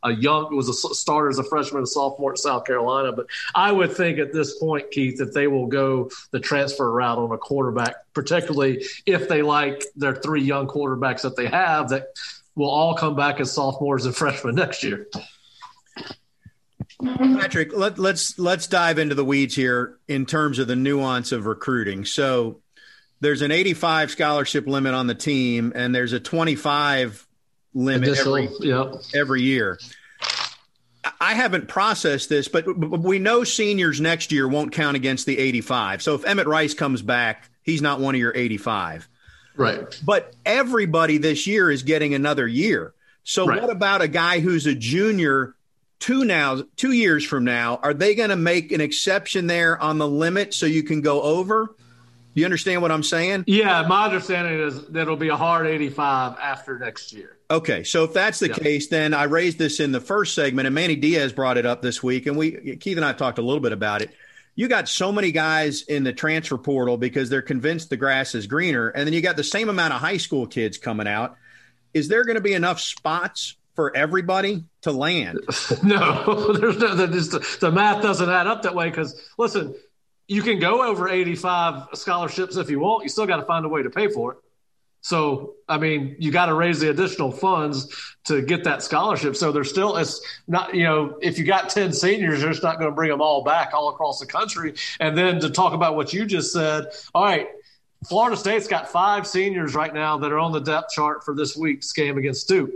a young was a starter as a freshman and sophomore at South Carolina. But I would think at this point, Keith, that they will go the transfer route on a quarterback, particularly if they like their three young quarterbacks that they have that will all come back as sophomores and freshmen next year. Patrick, let, let's let's dive into the weeds here in terms of the nuance of recruiting. So there's an 85 scholarship limit on the team, and there's a 25 limit every yep. every year. I haven't processed this, but we know seniors next year won't count against the 85. So if Emmett Rice comes back, he's not one of your 85. Right. But everybody this year is getting another year. So right. what about a guy who's a junior two now two years from now are they going to make an exception there on the limit so you can go over you understand what I'm saying? Yeah, my understanding is that it'll be a hard 85 after next year. Okay, so if that's the case, then I raised this in the first segment, and Manny Diaz brought it up this week, and we Keith and I talked a little bit about it. You got so many guys in the transfer portal because they're convinced the grass is greener, and then you got the same amount of high school kids coming out. Is there going to be enough spots for everybody to land? no, there's no. The, the math doesn't add up that way because listen, you can go over 85 scholarships if you want. You still got to find a way to pay for it. So, I mean, you got to raise the additional funds to get that scholarship. So there's still, it's not, you know, if you got 10 seniors, you're just not going to bring them all back all across the country. And then to talk about what you just said, all right, Florida State's got five seniors right now that are on the depth chart for this week's game against Duke.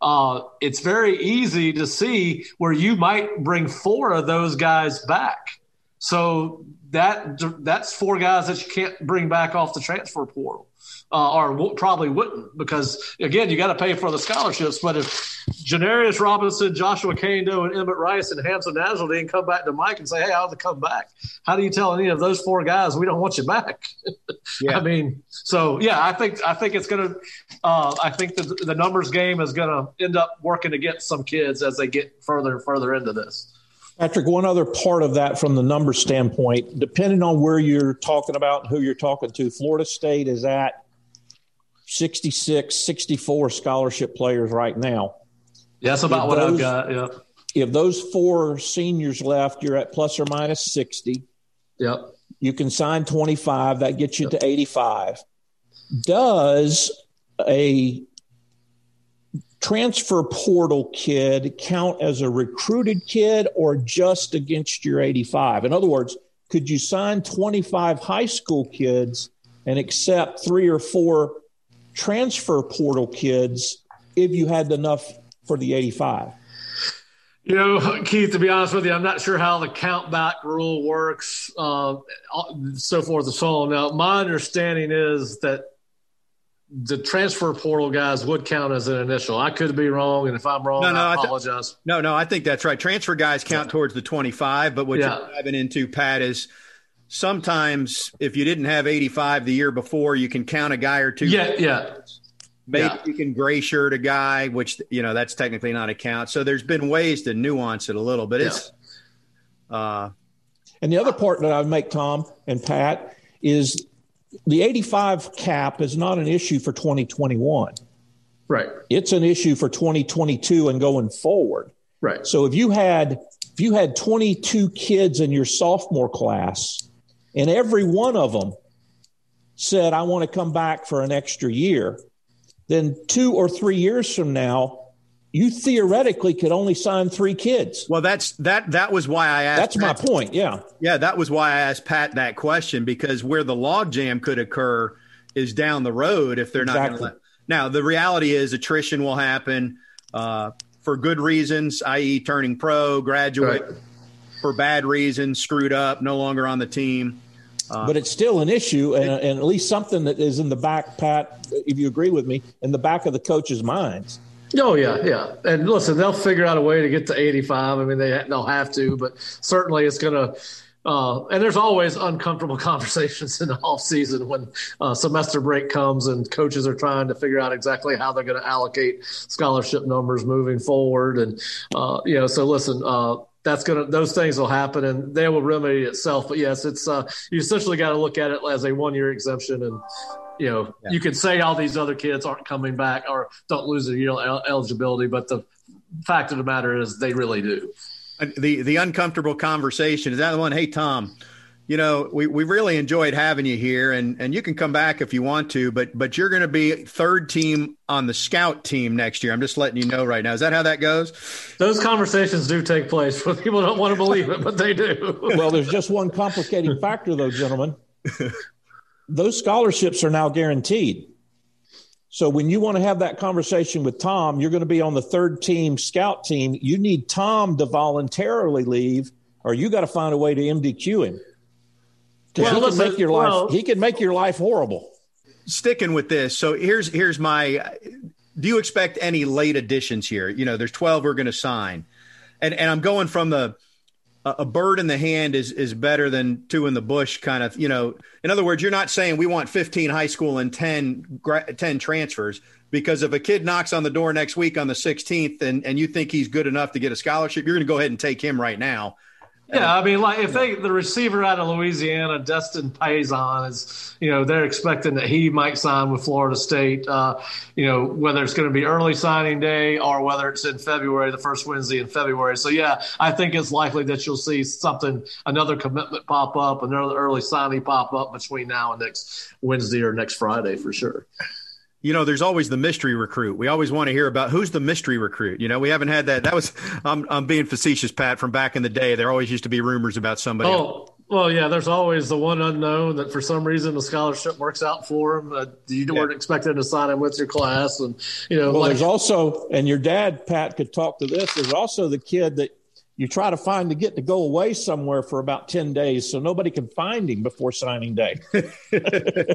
Uh, it's very easy to see where you might bring four of those guys back. So that that's four guys that you can't bring back off the transfer portal uh, or w- probably wouldn't because again you got to pay for the scholarships. But if Janarius Robinson, Joshua Kaindoh, and Emmett Rice and Hamsa Nasirildeen come back to Mike and say, "Hey, how's it come back?" How do you tell any of those four guys we don't want you back? yeah. I mean, so yeah, I think I think it's gonna. Uh, I think the the numbers game is gonna end up working against some kids as they get further and further into this. Patrick, one other part of that from the number standpoint, depending on where you're talking about and who you're talking to, Florida State is at 66, 64 scholarship players right now. Yeah, that's about if what those, I've got. Yeah. If those four seniors left, you're at plus or minus 60. Yep. You can sign 25, that gets you yep. to 85. Does a transfer portal kid count as a recruited kid or just against your 85? In other words, could you sign 25 high school kids and accept three or four transfer portal kids if you had enough for the 85? You know, Keith, to be honest with you, I'm not sure how the count back rule works, uh, so forth and so on. Now, my understanding is that the transfer portal guys would count as an initial. I could be wrong, and if I'm wrong, no, no, I apologize. I th- no, no, I think that's right. Transfer guys count yeah. towards the 25, but what yeah. you're diving into, Pat, is – sometimes if you didn't have 85 the year before, you can count a guy or two. Yeah, yeah. Maybe yeah. you can gray shirt a guy, which you know that's technically not a count. So there's been ways to nuance it a little, but it's. Yeah. Uh, and the other part that I would make, Tom and Pat, is the 85 cap is not an issue for 2021. Right. It's an issue for 2022 and going forward. Right. So if you had if you had 22 kids in your sophomore class and every one of them said, I want to come back for an extra year, then two or three years from now, you theoretically could only sign three kids. Well, that's that. That was why I asked. That's Pat, my point. Yeah, yeah. That was why I asked Pat that question because where the logjam could occur is down the road if they're exactly. not going to let. Now the reality is attrition will happen uh, for good reasons, i.e., turning pro, graduate. Right for bad reasons, screwed up, no longer on the team. Uh, but it's still an issue, and, and, at least something that is in the back, Pat, if you agree with me, in the back of the coaches' minds. Oh yeah, yeah. And listen, they'll figure out a way to get to 85. I mean, they they'll have to, but certainly it's going to. Uh, and there's always uncomfortable conversations in the off season when uh, semester break comes and coaches are trying to figure out exactly how they're going to allocate scholarship numbers moving forward. And uh, you know, so listen, uh, that's gonna those things will happen and they will remedy itself. But yes, it's uh, you essentially got to look at it as a one year exemption, and you know yeah. you can say all these other kids aren't coming back or don't lose their year eligibility, but the fact of the matter is they really do. The the uncomfortable conversation is that the one? Hey Tom, you know, we, we really enjoyed having you here and, and you can come back if you want to, but but you're going to be third team on the scout team next year. I'm just letting you know right now. Is that how that goes? Those conversations do take place. but People don't want to believe it, but they do. well, there's just one complicating factor though, gentlemen. Those scholarships are now guaranteed. So when you want to have that conversation with Tom, you're going to be on the third team scout team. You need Tom to voluntarily leave or you got to find a way to MDQ him. Well, he can make your life. Well, he can make your life horrible. Sticking with this, so here's here's my. Do you expect any late additions here? You know, there's 12 we're going to sign, and and I'm going from the a bird in the hand is is better than two in the bush kind of you know in other words you're not saying we want 15 high school and 10 10 transfers because if a kid knocks on the door next week on the 16th and and you think he's good enough to get a scholarship you're going to go ahead and take him right now yeah, I mean, like if they the receiver out of Louisiana, Destyn Pazon, is you know they're expecting that he might sign with Florida State. Uh, you know whether it's going to be early signing day or whether it's in February, the first Wednesday in February. So yeah, I think it's likely that you'll see something, another commitment pop up, another early signing pop up between now and next Wednesday or next Friday for sure you know, there's always the mystery recruit. We always want to hear about who's the mystery recruit. You know, we haven't had that. That was, I'm, I'm being facetious, Pat, from back in the day. There always used to be rumors about somebody. Oh, else. well, yeah, there's always the one unknown that for some reason the scholarship works out for him. Uh, you yeah. weren't expecting to sign him with your class. And, you know, well, like, there's also, and your dad, Pat, could talk to this. There's also the kid that you try to find to get to go away somewhere for about 10 days so nobody can find him before signing day.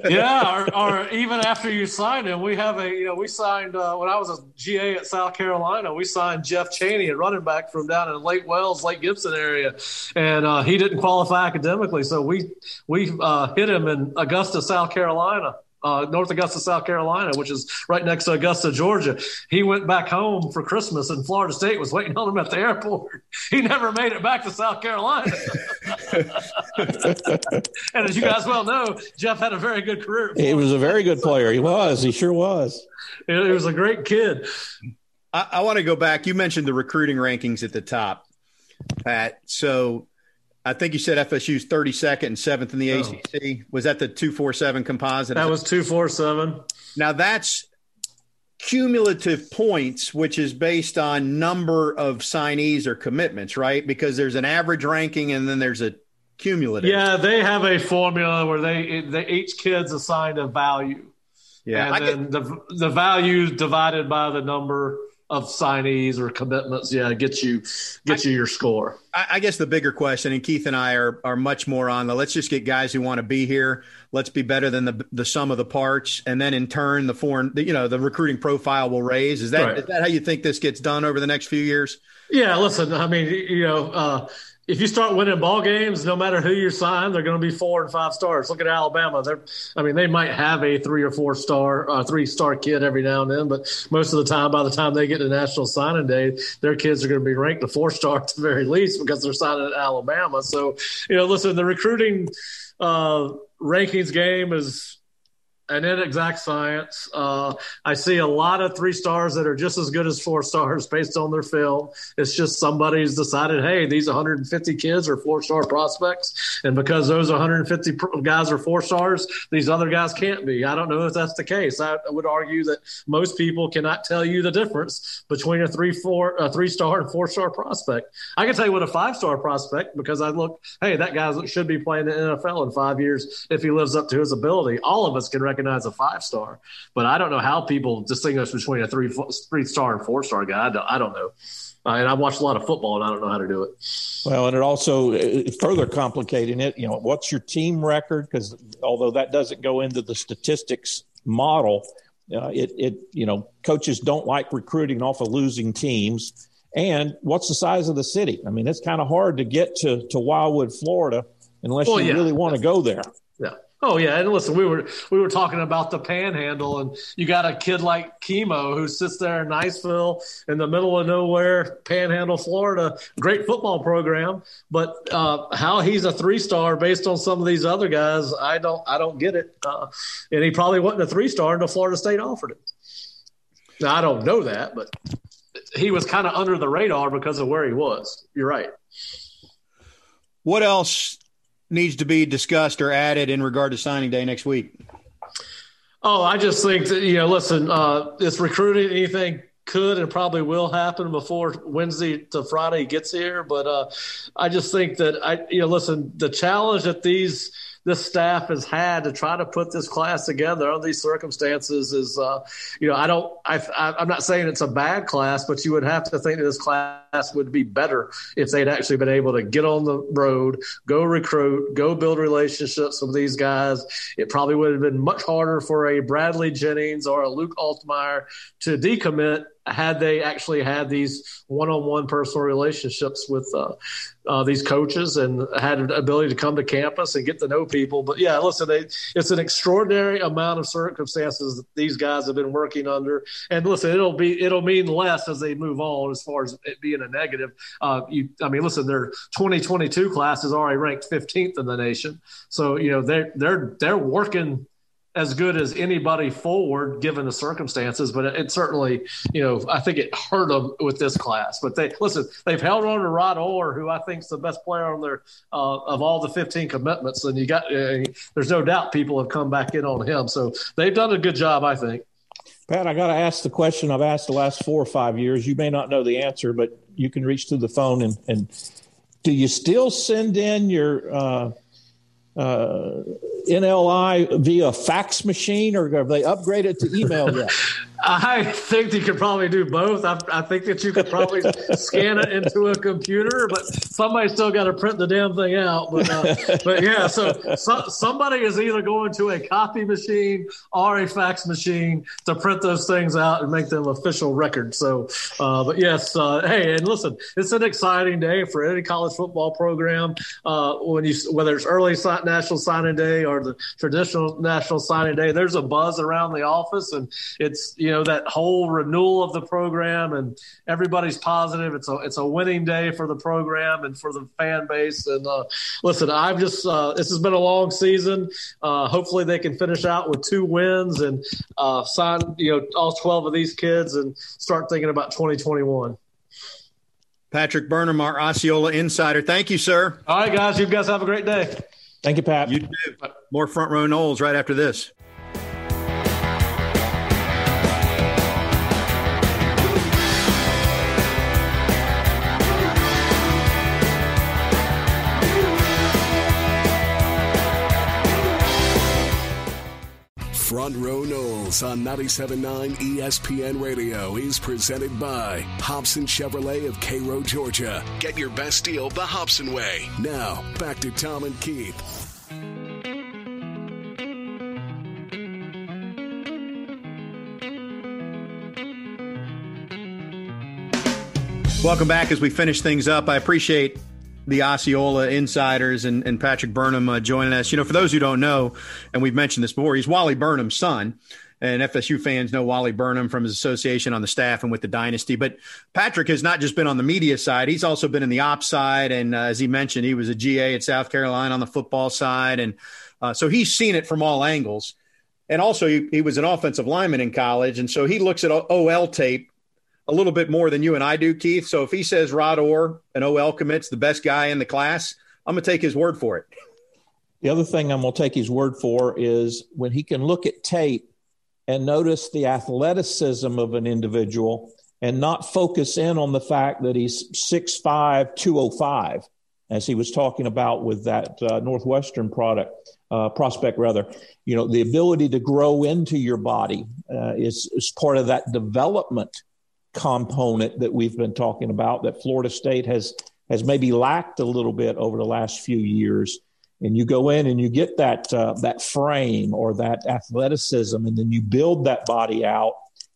yeah, or, or, even after you sign him, we have a, you know, we signed, uh, when I was a GA at South Carolina, we signed Jeff Chaney, a running back from down in Lake Wales, Lake Gibson area. And uh, he didn't qualify academically. So we, we uh, hit him in Augusta, South Carolina uh, North Augusta, South Carolina, which is right next to Augusta, Georgia. He went back home for Christmas, and Florida State was waiting on him at the airport. He never made it back to South Carolina. and as you guys well know, Jeff had a very good career. He was a very good player. He was. He sure was. He was a great kid. I, I want to go back. You mentioned the recruiting rankings at the top, Pat. So I think you said FSU's 32nd and seventh in the oh. ACC. Was that the 247 composite? That was 247. Now that's cumulative points, which is based on number of signees or commitments, right? Because there's an average ranking and then there's a cumulative. Yeah, they have a formula where they, they each kid's assigned a value. Yeah, and then the the value divided by the number of signees or commitments, yeah, get you get I, you your score. I, I, guess the bigger question, and Keith and I are are much more on the let's just get guys who want to be here. Let's be better than the the sum of the parts, and then in turn, the foreign, the, you know, the recruiting profile will raise. Is that right. is that how you think this gets done over the next few years? Yeah, listen, I mean, you know. Uh, if you start winning ball games, no matter who you sign, they're going to be four and five stars. Look at Alabama; they're, I mean, they might have a three or four star, uh, three star kid every now and then, but most of the time, by the time they get to National Signing Day, their kids are going to be ranked a four star at the very least because they're signing at Alabama. So, you know, listen, the recruiting uh, rankings game is an inexact science. Uh, I see a lot of three stars that are just as good as four stars based on their film. It's just somebody's decided, hey, these 150 kids are four star prospects, and because those 150 guys are four stars, these other guys can't be. I don't know if that's the case. I would argue that most people cannot tell you the difference between a three four a three star and four star prospect. I can tell you what a five star prospect because I look, hey, that guy should be playing the NFL in five years if he lives up to his ability. All of us can recognize recognize a five star, but I don't know how people distinguish between a three three star and four star guy. I don't, I don't know. Uh, and I've watched a lot of football, and I don't know how to do it. Well, and it also further complicating it. You know, what's your team record? Because although that doesn't go into the statistics model, uh, it it you know coaches don't like recruiting off of losing teams. And what's the size of the city? I mean, it's kind of hard to get to to Wildwood, Florida, unless well, you yeah. really want to go there. Oh yeah, and listen, we were we were talking about the panhandle, and you got a kid like Kimo who sits there in Niceville in the middle of nowhere, Panhandle, Florida. Great football program, but uh, how he's a three star based on some of these other guys, I don't I don't get it. Uh, and he probably wasn't a three star until Florida State offered it. Now I don't know that, but he was kind of under the radar because of where he was. You're right. What else needs to be discussed or added in regard to signing day next week? Oh, I just think that, you know, listen, uh, it's recruiting. Anything could and probably will happen before Wednesday to Friday gets here. But uh, I just think that I, you know, listen, the challenge that these this staff has had to try to put this class together under these circumstances is, uh, you know, I don't, I, I'm not saying it's a bad class, but you would have to think that this class would be better if they'd actually been able to get on the road, go recruit, go build relationships with these guys. It probably would have been much harder for a Bradley Jennings or a Luke Altmyer to decommit had they actually had these one-on-one personal relationships with uh, uh, these coaches and had an ability to come to campus and get to know people. But yeah, listen, they, it's an extraordinary amount of circumstances that these guys have been working under. And listen, it'll be it'll mean less as they move on as far as it being a negative. Uh, you, I mean, listen, their 2022 class is already ranked 15th in the nation, so you know they're they're they're working as good as anybody forward given the circumstances, but it, it, certainly, you know, I think it hurt them with this class. But they listen, they've held on to Rod Orr, who I think is the best player on their uh, of all the 15 commitments, and you got uh, there's no doubt people have come back in on him. So they've done a good job, I think. Pat, I got to ask the question I've asked the last four or five years. You may not know the answer, but you can reach through the phone and, and do you still send in your uh, uh, NLI via fax machine, or have they upgraded to email yet? I think you could probably do both. I, I think that you could probably scan it into a computer, but somebody still got to print the damn thing out. But, uh, but yeah, so, so, somebody is either going to a copy machine or a fax machine to print those things out and make them official records. So, uh, but yes, uh, hey, and listen, it's an exciting day for any college football program. Uh, when you whether it's early national signing day or the traditional national signing day, there's a buzz around the office, and it's you know that whole renewal of the program and everybody's positive. It's a it's a winning day for the program and for the fan base. And uh, listen, I've just uh, this has been a long season. Uh, hopefully, they can finish out with two wins and uh, sign you know all twelve of these kids and start thinking about 2021. Patrick Burnham, our Osceola insider. Thank you, sir. All right, guys. You guys have a great day. Thank you, Pat. You too. More front row Noles right after this. Front Row Noles on 97.9 ESPN Radio is presented by Hobson Chevrolet of Cairo, Georgia. Get your best deal the Hobson way. Now, back to Tom and Keith. Welcome back as we finish things up. I appreciate the Osceola insiders and, and Patrick Burnham uh, joining us. You know, for those who don't know, and we've mentioned this before, he's Wally Burnham's son. And FSU fans know Wally Burnham from his association on the staff and with the dynasty. But Patrick has not just been on the media side, he's also been in the ops side. And uh, as he mentioned, he was a GA at South Carolina on the football side. And uh, so he's seen it from all angles. And also, he, he was an offensive lineman in college. And so he looks at OL tape a little bit more than you and I do, Keith. So if he says Rod Orr, an OL commits, the best guy in the class, I'm going to take his word for it. The other thing I'm going to take his word for is when he can look at tape and notice the athleticism of an individual and not focus in on the fact that he's 6'5, 205, as he was talking about with that uh, Northwestern product. Uh, prospect rather, you know, the ability to grow into your body uh, is, is part of that development component that we've been talking about that Florida State has has maybe lacked a little bit over the last few years. And you go in and you get that uh, that frame or that athleticism, and then you build that body out,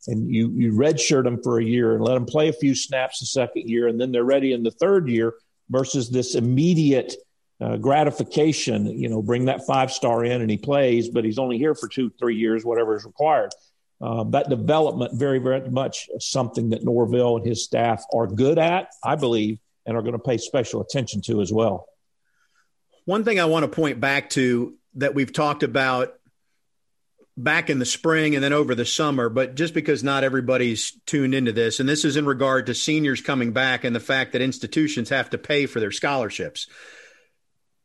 and you you redshirt them for a year and let them play a few snaps the second year, and then they're ready in the third year. Versus this immediate uh, gratification, you know, bring that five star in and he plays, but he's only here for two, three years, whatever is required. Uh, that development very, very much something that Norvell and his staff are good at, I believe, and are going to pay special attention to as well. One thing I want to point back to that we've talked about back in the spring and then over the summer, but just because not everybody's tuned into this, and this is in regard to seniors coming back and the fact that institutions have to pay for their scholarships.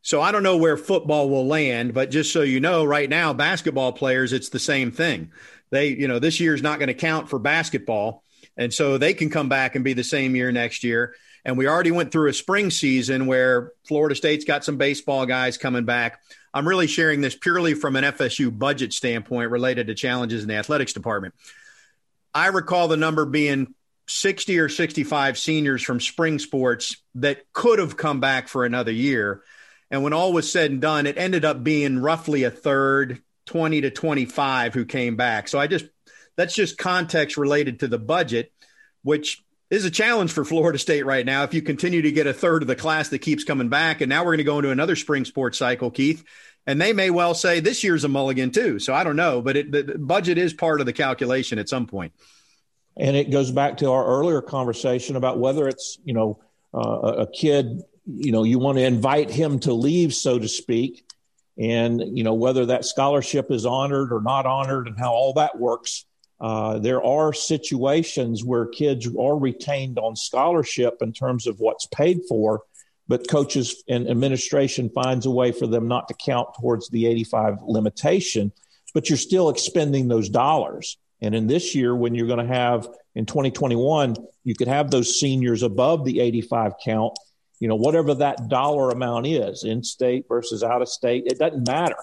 So I don't know where football will land, but just so you know, right now, basketball players, it's the same thing they, you know, this year is not going to count for basketball. And so they can come back and be the same year next year. And we already went through a spring season where Florida State's got some baseball guys coming back. I'm really sharing this purely from an FSU budget standpoint related to challenges in the athletics department. I recall the number being 60 or 65 seniors from spring sports that could have come back for another year. And when all was said and done, it ended up being roughly a third, 20 to 25 who came back. So I just, that's just context related to the budget. which is a challenge for Florida State right now. If you continue to get a third of the class that keeps coming back, and now we're going to go into another spring sports cycle, Keith, and they may well say this year's a mulligan too. So I don't know, but it, the budget is part of the calculation at some point. And it goes back to our earlier conversation about whether it's you know uh, a kid, you know, you want to invite him to leave, so to speak, and you know whether that scholarship is honored or not honored, and how all that works. Uh, there are situations where kids are retained on scholarship in terms of what's paid for, but coaches and administration finds a way for them not to count towards the 85 limitation, but you're still expending those dollars. And in this year, when you're going to have in 2021, you could have those seniors above the 85 count, you know, whatever that dollar amount is, in state versus out of state, it doesn't matter.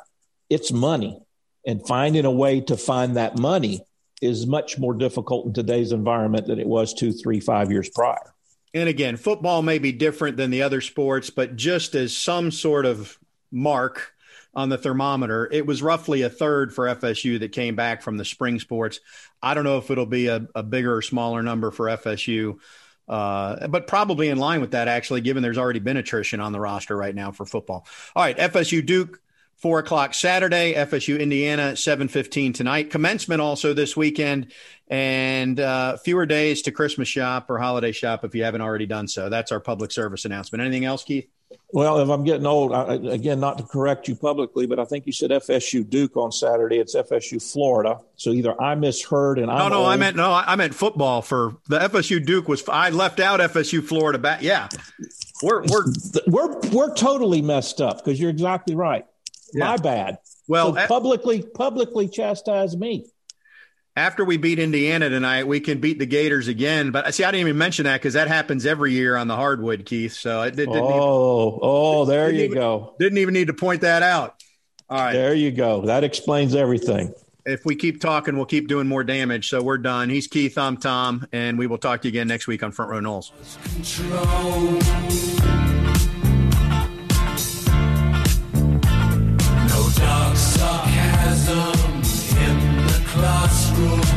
It's money. And finding a way to find that money is much more difficult in today's environment than it was two, three, five years prior. And again, football may be different than the other sports, but just as some sort of mark on the thermometer, it was roughly a third for FSU that came back from the spring sports. I don't know if it'll be a, a bigger or smaller number for FSU, uh, but probably in line with that, actually, given there's already been attrition on the roster right now for football. All right, FSU Duke four o'clock Saturday, FSU Indiana, 715 tonight. Commencement also this weekend, and uh, fewer days to Christmas shop or holiday shop if you haven't already done so. That's our public service announcement. Anything else, Keith? Well, if I'm getting old, I, again, not to correct you publicly, but I think you said FSU Duke on Saturday. It's FSU Florida. So either I misheard and I no, no, old. I meant no, I meant football for the FSU Duke was. I left out FSU Florida back. Yeah, we're we're we're we're totally messed up because you're exactly right. Yeah. My bad. Well, so eh publicly publicly chastise me. After we beat Indiana tonight, we can beat the Gators again. But I see, I didn't even mention that because that happens every year on the hardwood, Keith. So it did, didn't. Oh, even, oh, oh there you even, go. Didn't even need to point that out. All right, there you go. That explains everything. If we keep talking, we'll keep doing more damage. So we're done. He's Keith. I'm Tom, and we will talk to you again next week on Front Row Noles. Control. Ooh.